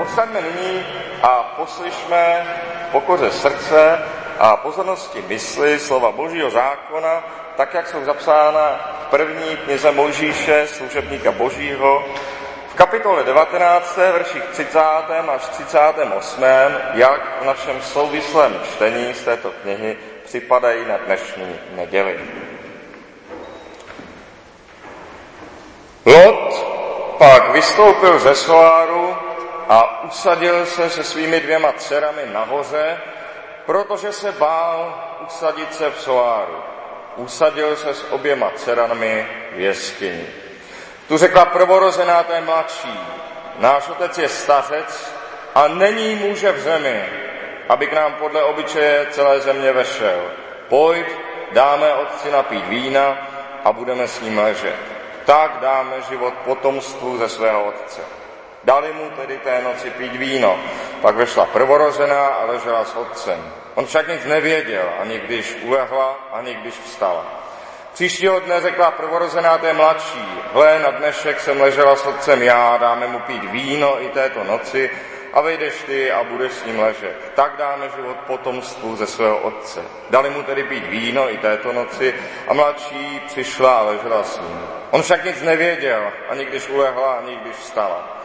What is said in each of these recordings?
Odstaňme nyní a poslyšme pokoře srdce a pozornosti mysli slova Božího zákona, tak, jak jsou zapsána v první knize Mojžíše, služebníka Božího, v kapitole 19, verších 30. až 38., jak v našem souvislém čtení z této knihy připadají na dnešní neděli. Lot pak vystoupil ze Soáru a usadil se se svými dvěma dcerami nahoře, protože se bál usadit se v Soáru. Usadil se s oběma dcerami v jeskyni. Tu řekla prvorozená té mladší, náš otec je stařec a není muže v zemi, aby k nám podle obyčeje celé země vešel. Pojď, dáme otci napít vína a budeme s ním ležet. Tak dáme život potomstvu ze svého otce. Dali mu tedy té noci pít víno. Pak vešla prvorozená a ležela s otcem. On však nic nevěděl, ani když ulehla, ani když vstala. Příštího dne řekla prvorozená té mladší, hle, na dnešek jsem ležela s otcem já, dáme mu pít víno i této noci a vejdeš ty a budeš s ním ležet. Tak dáme život potomstvu ze svého otce. Dali mu tedy pít víno i této noci a mladší přišla a ležela s ním. On však nic nevěděl, ani když ulehla, ani když vstala.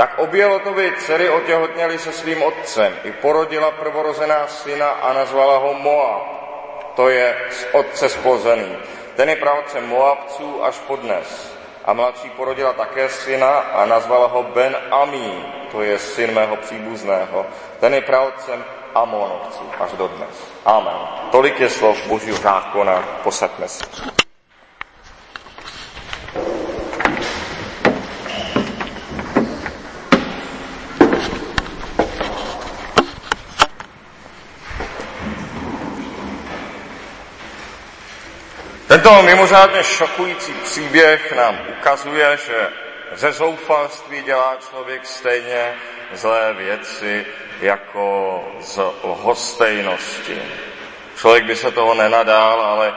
Tak obě Lotovy dcery otěhotněly se svým otcem. I porodila prvorozená syna a nazvala ho Moab. To je z otce splozený. Ten je pravodcem Moabců až podnes. A mladší porodila také syna a nazvala ho Ben Amí. To je syn mého příbuzného. Ten je pravodcem Amonovců až do dnes. Amen. Tolik je slov Božího zákona. Posaďme se. Tento mimořádně šokující příběh nám ukazuje, že ze zoufalství dělá člověk stejně zlé věci jako z lhostejnosti. Člověk by se toho nenadál, ale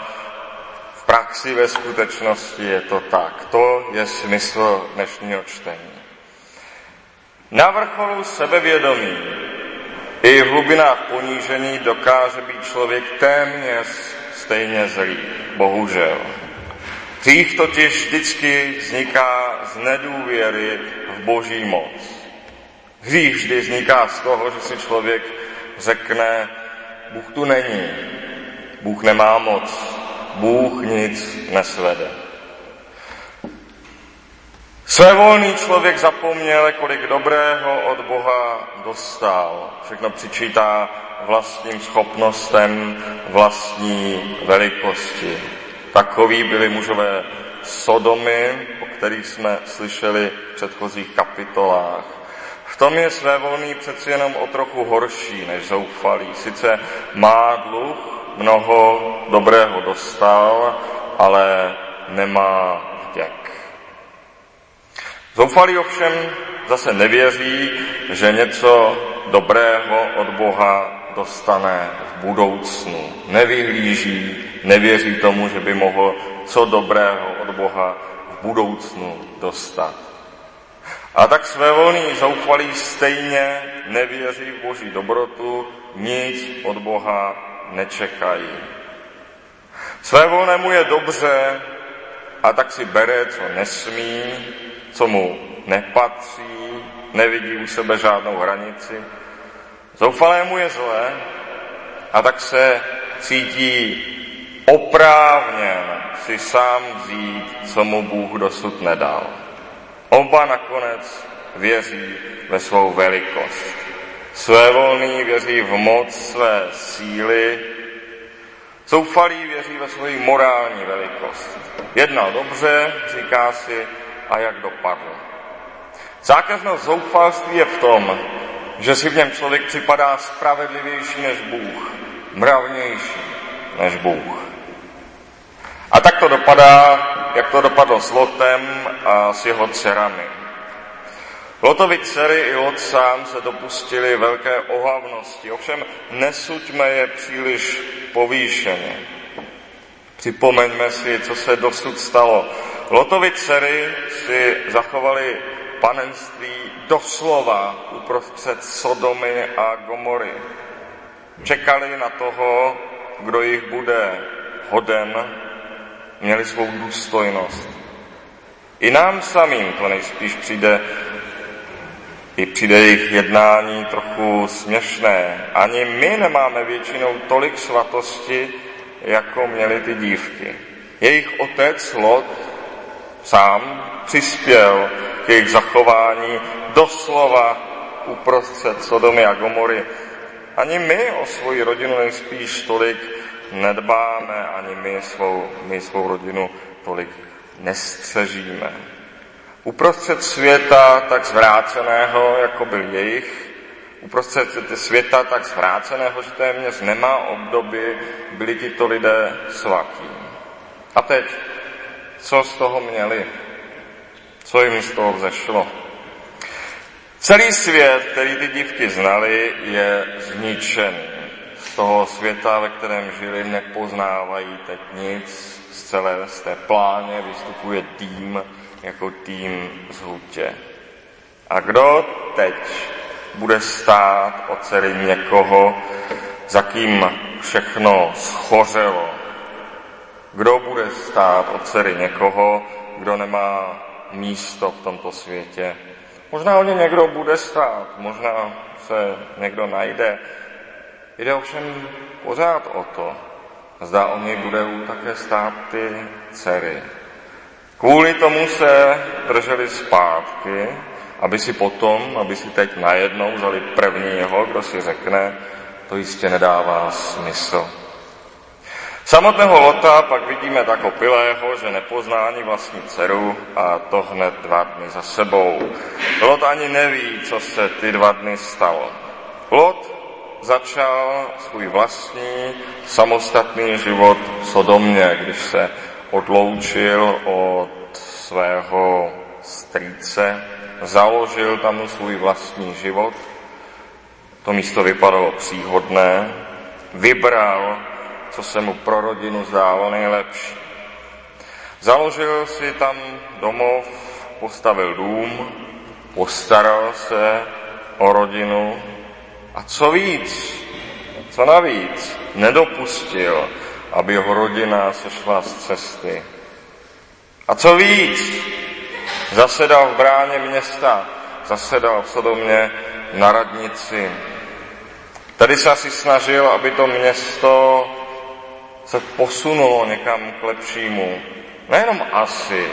v praxi ve skutečnosti je to tak. To je smysl dnešního čtení. Na vrcholu sebevědomí i v hlubinách ponížení dokáže být člověk téměř stejně zlý, bohužel. Hřích totiž vždycky vzniká z nedůvěry v boží moc. Hřích vždy vzniká z toho, že si člověk řekne, Bůh tu není, Bůh nemá moc, Bůh nic nesvede. Svévolný člověk zapomněl, kolik dobrého od Boha dostal. Všechno přičítá vlastním schopnostem, vlastní velikosti. Takoví byli mužové Sodomy, o kterých jsme slyšeli v předchozích kapitolách. V tom je svévolný přeci jenom o trochu horší než zoufalý. Sice má dluh, mnoho dobrého dostal, ale nemá vděk. Zoufalý ovšem zase nevěří, že něco dobrého od Boha dostane v budoucnu. Nevyhlíží, nevěří tomu, že by mohl co dobrého od Boha v budoucnu dostat. A tak svévolný zoufalý stejně nevěří v Boží dobrotu, nic od Boha nečekají. Svévolnému je dobře a tak si bere, co nesmí, co mu nepatří, nevidí u sebe žádnou hranici, Zoufalému je zlé a tak se cítí oprávněn si sám vzít, co mu Bůh dosud nedal. Oba nakonec věří ve svou velikost. Svévolný věří v moc své síly, zoufalý věří ve svoji morální velikost. Jednal dobře, říká si, a jak dopadl. Zákaznost zoufalství je v tom, že si v něm člověk připadá spravedlivější než Bůh, mravnější než Bůh. A tak to dopadá, jak to dopadlo s Lotem a s jeho dcerami. Lotovi dcery i Lot sám se dopustili velké ohavnosti, ovšem nesuďme je příliš povýšeně. Připomeňme si, co se dosud stalo. Lotovi dcery si zachovali panenství doslova uprostřed Sodomy a Gomory. Čekali na toho, kdo jich bude hoden, měli svou důstojnost. I nám samým to nejspíš přijde, i přijde jejich jednání trochu směšné. Ani my nemáme většinou tolik svatosti, jako měli ty dívky. Jejich otec Lot sám přispěl k jejich zachování doslova uprostřed Sodomy a Gomory. Ani my o svoji rodinu nejspíš tolik nedbáme, ani my svou, my svou rodinu tolik nestřežíme. Uprostřed světa tak zvráceného, jako byl jejich, uprostřed světa tak zvráceného, že téměř nemá obdoby, byli tito lidé svatí. A teď, co z toho měli? Co jim z toho vzešlo? Celý svět, který ty dívky znali, je zničen. Z toho světa, ve kterém žili, nepoznávají teď nic. Z celé z té pláně vystupuje tým jako tým z hutě. A kdo teď bude stát o dcery někoho, za kým všechno schořelo? Kdo bude stát o dcery někoho, kdo nemá místo v tomto světě? Možná o ně někdo bude stát, možná se někdo najde. Jde ovšem pořád o to, zda o něj budou také stát ty dcery. Kvůli tomu se drželi zpátky, aby si potom, aby si teď najednou vzali prvního, kdo si řekne, to jistě nedává smysl. Samotného Lota pak vidíme tak opilého, že nepozná ani vlastní dceru a to hned dva dny za sebou. Lot ani neví, co se ty dva dny stalo. Lot začal svůj vlastní samostatný život v Sodomě, když se odloučil od svého strýce, založil tam svůj vlastní život. To místo vypadalo příhodné, vybral co se mu pro rodinu zdálo nejlepší. Založil si tam domov, postavil dům, postaral se o rodinu a co víc, co navíc, nedopustil, aby jeho rodina sešla z cesty. A co víc, zasedal v bráně města, zasedal v Sodomě na radnici. Tady se asi snažil, aby to město se posunulo někam k lepšímu. Nejenom asi,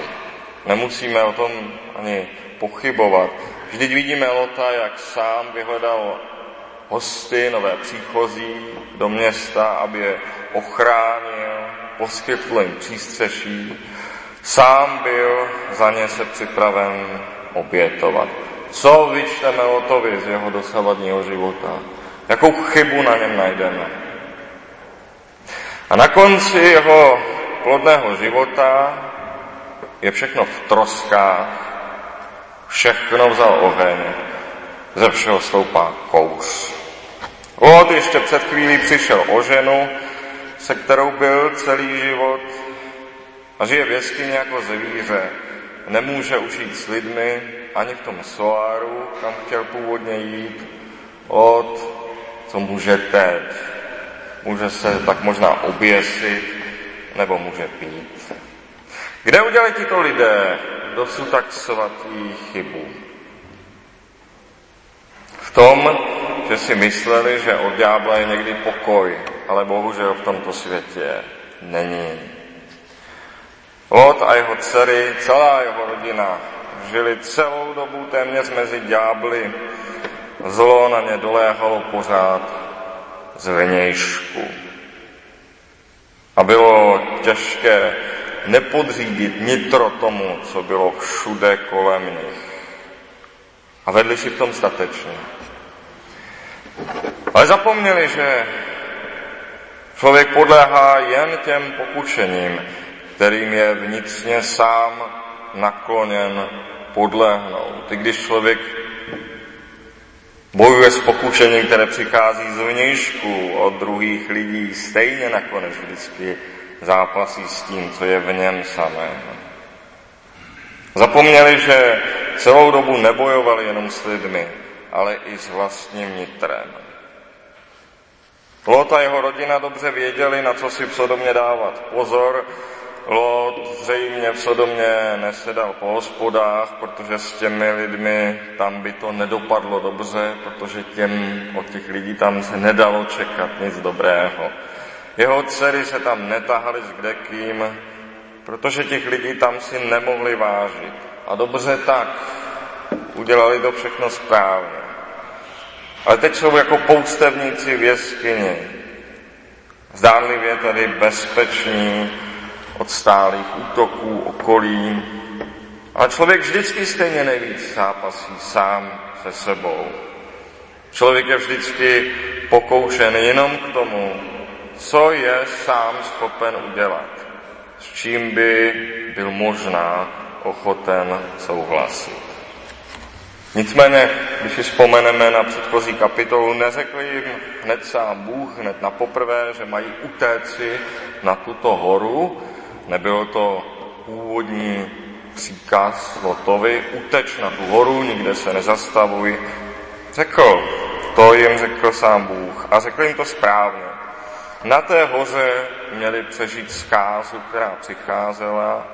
nemusíme o tom ani pochybovat. Vždyť vidíme Lota, jak sám vyhledal hosty, nové příchozí do města, aby je ochránil, poskytl jim přístřeší. Sám byl za ně se připraven obětovat. Co vyčteme Lotovi z jeho dosavadního života? Jakou chybu na něm najdeme? A na konci jeho plodného života je všechno v troskách, všechno vzal oheň, ze všeho stoupá kouř. Lot ještě před chvílí přišel o ženu, se kterou byl celý život a žije v jeskyni jako zvíře. Nemůže už jít s lidmi ani v tom soáru, kam chtěl původně jít. Lot, co může teď? Může se tak možná oběsit, nebo může pít. Kde udělali tito lidé dosud tak svatý chybu? V tom, že si mysleli, že od ďábla je někdy pokoj, ale bohužel v tomto světě není. Lot a jeho dcery, celá jeho rodina žili celou dobu téměř mezi ďábly. Zlo na ně doléhalo pořád z vnějšku. A bylo těžké nepodřídit nitro tomu, co bylo všude kolem nich. A vedli si v tom statečně. Ale zapomněli, že člověk podléhá jen těm pokušením, kterým je vnitřně sám nakloněn podlehnout. I když člověk Bojuje s pokušením, které přichází z vnějšku od druhých lidí, stejně nakonec vždycky zápasí s tím, co je v něm samém. Zapomněli, že celou dobu nebojovali jenom s lidmi, ale i s vlastním nitrem. Lot a jeho rodina dobře věděli, na co si v Sodomě dávat pozor. Lot zřejmě v Sodomě nesedal po hospodách, protože s těmi lidmi tam by to nedopadlo dobře, protože těm, od těch lidí tam se nedalo čekat nic dobrého. Jeho dcery se tam netahaly s kdekým, protože těch lidí tam si nemohli vážit. A dobře tak, udělali to všechno správně. Ale teď jsou jako poustevníci v jeskyni. Zdánlivě tady bezpeční od stálých útoků, okolí. Ale člověk vždycky stejně nejvíc zápasí sám se sebou. Člověk je vždycky pokoušen jenom k tomu, co je sám schopen udělat, s čím by byl možná ochoten souhlasit. Nicméně, když si vzpomeneme na předchozí kapitolu, neřekl jim hned sám Bůh, hned na poprvé, že mají utéci na tuto horu. Nebylo to původní příkaz Lotovi, uteč na tu horu, nikde se nezastavuj. Řekl, to jim řekl sám Bůh a řekl jim to správně. Na té hoře měli přežít zkázu, která přicházela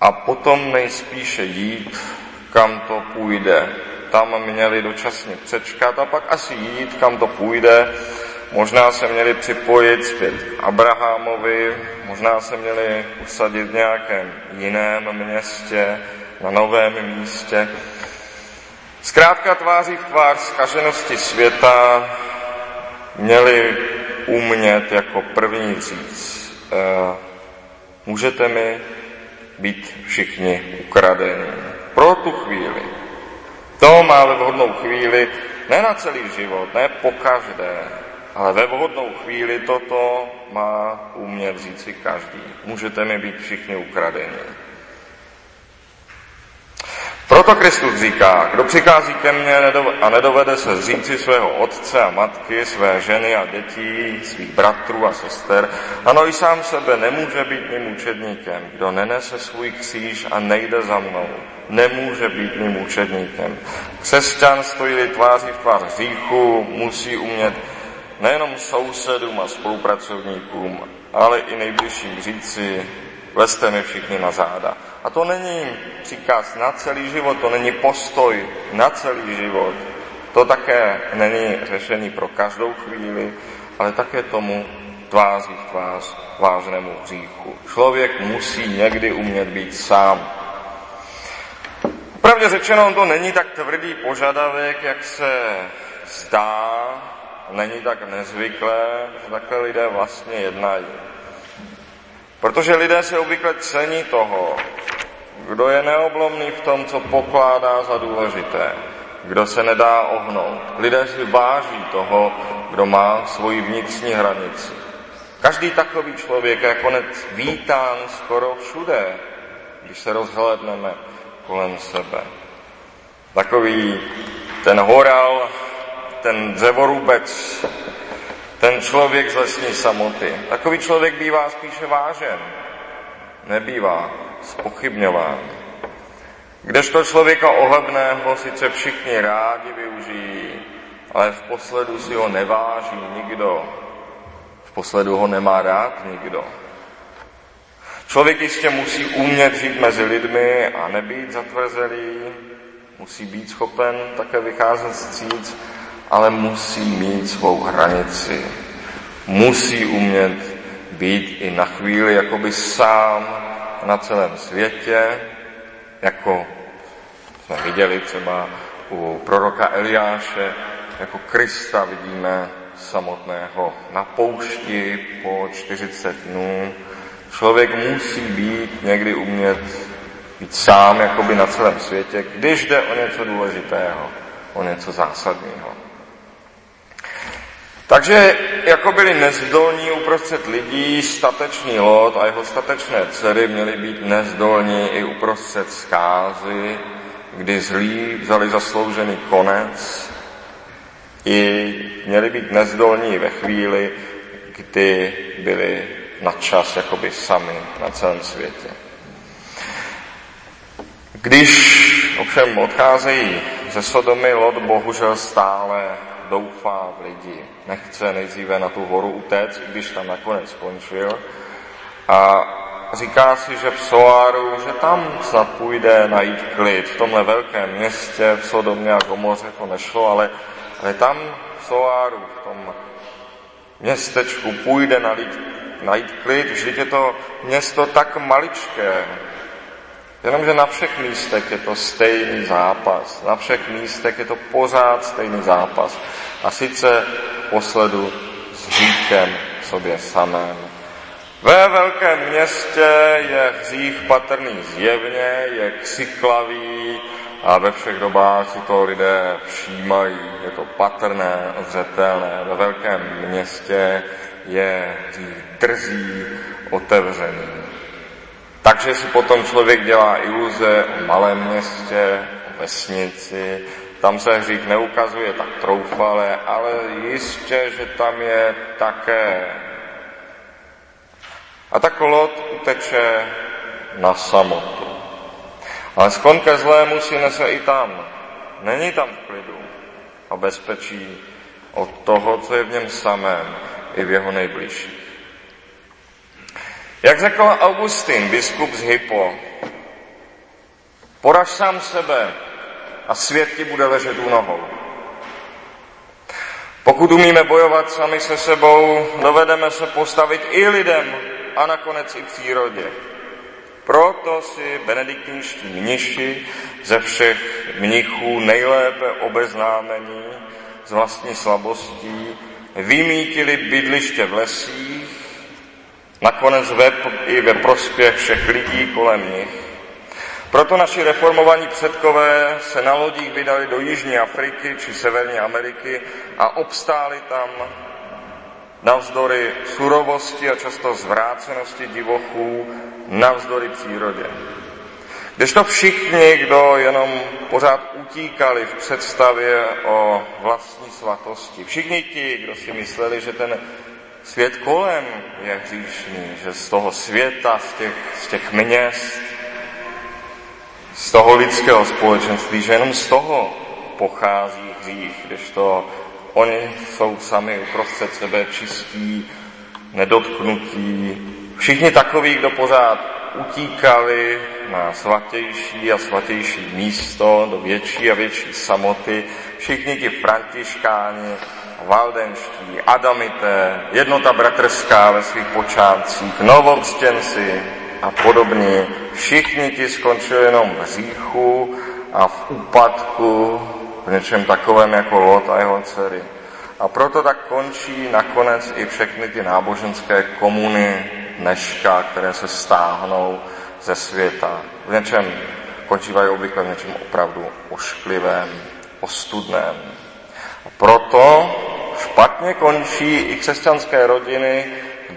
a potom nejspíše jít kam to půjde. Tam měli dočasně přečkat a pak asi jít, kam to půjde. Možná se měli připojit zpět Abrahamovi, možná se měli usadit v nějakém jiném městě, na novém místě. Zkrátka tváří v tvář zkaženosti světa měli umět jako první říct, e, můžete mi být všichni ukradeni pro tu chvíli. To má ve vhodnou chvíli, ne na celý život, ne po každé, ale ve vhodnou chvíli toto má umět si každý. Můžete mi být všichni ukradeni. Proto Kristus říká, kdo přichází ke mně a nedovede se zříci svého otce a matky, své ženy a dětí, svých bratrů a sester, ano i sám sebe nemůže být mým učedníkem. Kdo nenese svůj kříž a nejde za mnou, nemůže být mým učedníkem. Křesťan stojí tváří v tvář hříchu, musí umět nejenom sousedům a spolupracovníkům, ale i nejbližším říci, leste mi všichni na záda. A to není příkaz na celý život, to není postoj na celý život. To také není řešení pro každou chvíli, ale také tomu tváří v tvář vážnému hříchu. Člověk musí někdy umět být sám. Pravdě řečeno, to není tak tvrdý požadavek, jak se zdá, není tak nezvyklé, že takhle lidé vlastně jednají. Protože lidé se obvykle cení toho, kdo je neoblomný v tom, co pokládá za důležité, kdo se nedá ohnout. Lidé si váží toho, kdo má svoji vnitřní hranici. Každý takový člověk je konec vítán skoro všude, když se rozhledneme kolem sebe. Takový ten horal, ten dřevorubec, ten člověk z lesní samoty. Takový člověk bývá spíše vážen, nebývá spochybňován. Kdežto člověka ohebného sice všichni rádi využijí, ale v posledu si ho neváží nikdo. V posledu ho nemá rád nikdo. Člověk jistě musí umět žít mezi lidmi a nebýt zatvrzelý, musí být schopen také vycházet stříc, ale musí mít svou hranici. Musí umět být i na chvíli jakoby sám na celém světě, jako jsme viděli třeba u proroka Eliáše, jako Krista vidíme samotného na poušti po 40 dnů. Člověk musí být někdy umět být sám jakoby na celém světě, když jde o něco důležitého, o něco zásadního. Takže jako byli nezdolní uprostřed lidí, statečný Lot a jeho statečné dcery měli být nezdolní i uprostřed zkázy, kdy zlí vzali zasloužený konec, i měli být nezdolní ve chvíli, kdy byli na čas jakoby sami na celém světě. Když ovšem odcházejí ze Sodomy, Lot bohužel stále doufá v lidi. Nechce nejdříve na tu horu utéct, i když tam nakonec skončil. A říká si, že v Soáru, že tam snad půjde najít klid. V tomhle velkém městě, v Sodomě a Gomoře to nešlo, ale, ale tam v Soáru, v tom městečku půjde najít, najít klid. Vždyť je to město tak maličké, Jenomže na všech místech je to stejný zápas. Na všech místech je to pořád stejný zápas. A sice posledu s hříchem sobě samém. Ve velkém městě je hřích patrný zjevně, je křiklavý a ve všech dobách si to lidé všímají. Je to patrné, zřetelné. Ve velkém městě je hřích drzí, otevřený. Takže si potom člověk dělá iluze o malém městě, o vesnici, tam se hřích neukazuje tak troufale, ale jistě, že tam je také. A tak Lot uteče na samotu. Ale skon ke zlému si nese i tam. Není tam v klidu a bezpečí od toho, co je v něm samém, i v jeho nejbližších. Jak řekl Augustin, biskup z Hypo, poraž sám sebe a svět ti bude ležet u nohou. Pokud umíme bojovat sami se sebou, dovedeme se postavit i lidem a nakonec i přírodě. Proto si benediktínští mniši ze všech mnichů nejlépe obeznámení z vlastní slabostí vymítili bydliště v lesích nakonec ve, i ve prospěch všech lidí kolem nich. Proto naši reformovaní předkové se na lodích vydali do Jižní Afriky či Severní Ameriky a obstáli tam navzdory surovosti a často zvrácenosti divochů, navzdory přírodě. to všichni, kdo jenom pořád utíkali v představě o vlastní svatosti, všichni ti, kdo si mysleli, že ten Svět kolem je hříšný, že z toho světa, z těch, z těch měst, z toho lidského společenství, že jenom z toho pochází hřích, když to oni jsou sami uprostřed sebe čistí, nedotknutí. Všichni takoví, kdo pořád utíkali na svatější a svatější místo, do větší a větší samoty, všichni ti františkáni, valdenští, adamité, jednota bratrská ve svých počátcích, novokřtěnci a podobně. Všichni ti skončili jenom v hříchu a v úpadku, v něčem takovém jako Lot a jeho dcery. A proto tak končí nakonec i všechny ty náboženské komuny dneška, které se stáhnou ze světa. V něčem končívají obvykle v něčem opravdu ošklivém, ostudném. A proto špatně končí i křesťanské rodiny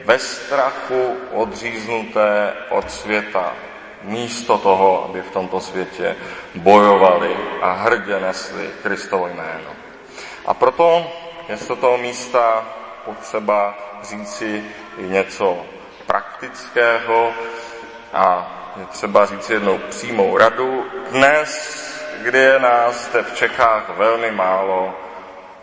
bez strachu odříznuté od světa. Místo toho, aby v tomto světě bojovali a hrdě nesli Kristovo jméno. A proto je z toho místa potřeba říci i něco praktického a je třeba říct jednou přímou radu. Dnes, kdy je nás v Čechách velmi málo,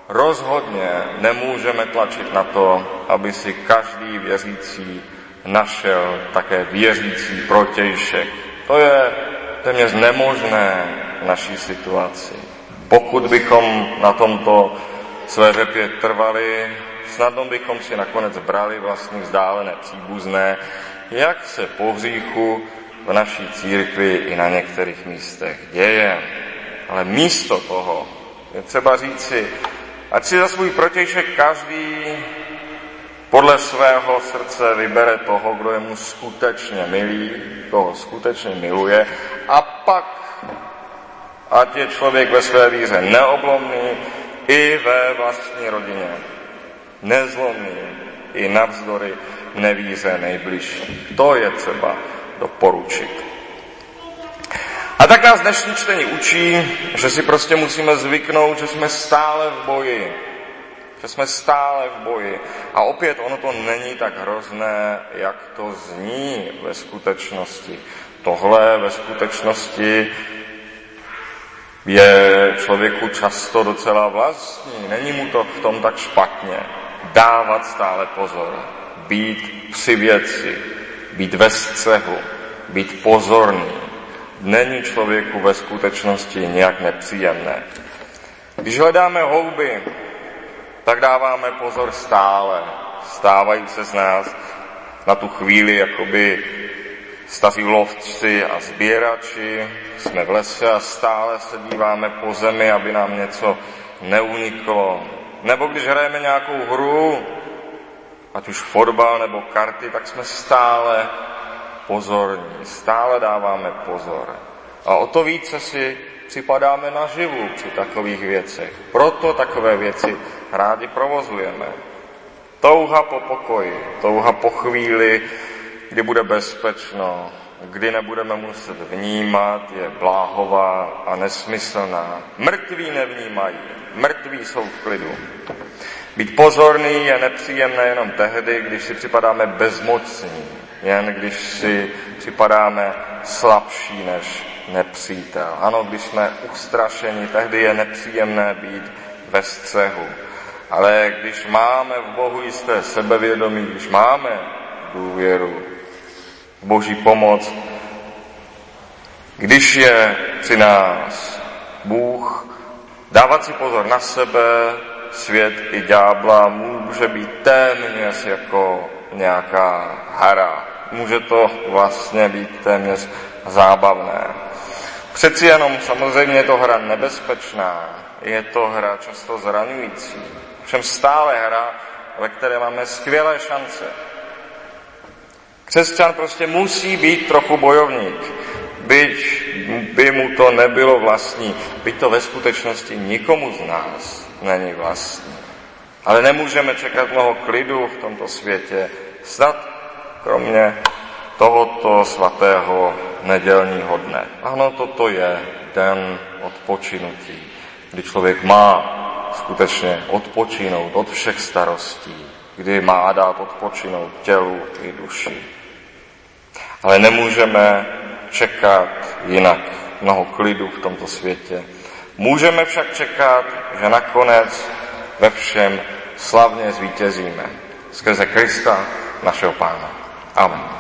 Rozhodně nemůžeme tlačit na to, aby si každý věřící našel také věřící protějšek. To je téměř nemožné v naší situaci. Pokud bychom na tomto své řepě trvali, snadno bychom si nakonec brali vlastní vzdálené příbuzné, jak se po hříchu v naší církvi i na některých místech děje. Ale místo toho je třeba říci, Ať si za svůj protějšek každý podle svého srdce vybere toho, kdo je mu skutečně milý, koho skutečně miluje a pak ať je člověk ve své víře neoblomný i ve vlastní rodině. Nezlomný i navzdory nevíře nejbližší. To je třeba doporučit. A tak nás dnešní čtení učí, že si prostě musíme zvyknout, že jsme stále v boji. Že jsme stále v boji. A opět ono to není tak hrozné, jak to zní ve skutečnosti. Tohle ve skutečnosti je člověku často docela vlastní. Není mu to v tom tak špatně. Dávat stále pozor. Být při věci. Být ve střehu. Být pozorný. Není člověku ve skutečnosti nějak nepříjemné. Když hledáme houby, tak dáváme pozor stále. Stávají se z nás na tu chvíli jakoby staří lovci a sběrači, jsme v lese a stále se díváme po zemi, aby nám něco neuniklo. Nebo když hrajeme nějakou hru, ať už fotbal nebo karty, tak jsme stále pozorní, stále dáváme pozor. A o to více si připadáme naživu při takových věcech. Proto takové věci rádi provozujeme. Touha po pokoji, touha po chvíli, kdy bude bezpečno, kdy nebudeme muset vnímat, je bláhová a nesmyslná. Mrtví nevnímají, mrtví jsou v klidu. Být pozorný je nepříjemné jenom tehdy, když si připadáme bezmocní, jen když si připadáme slabší než nepřítel. Ano, když jsme ustrašeni, tehdy je nepříjemné být ve střehu. Ale když máme v Bohu jisté sebevědomí, když máme důvěru, Boží pomoc, když je při nás Bůh, dávat si pozor na sebe, svět i ďábla může být téměř jako nějaká hra. Může to vlastně být téměř zábavné. Přeci jenom samozřejmě je to hra nebezpečná, je to hra často zraňující. Všem stále hra, ve které máme skvělé šance. Křesťan prostě musí být trochu bojovník, byť by mu to nebylo vlastní, byť to ve skutečnosti nikomu z nás není vlastní. Ale nemůžeme čekat mnoho klidu v tomto světě, snad kromě tohoto svatého nedělního dne. Ano, toto je den odpočinutí, kdy člověk má skutečně odpočinout od všech starostí, kdy má dát odpočinout tělu i duši. Ale nemůžeme čekat jinak mnoho klidu v tomto světě. Můžeme však čekat, že nakonec ve všem slavně zvítězíme. Skrze Krista, našeho Pána. Amen.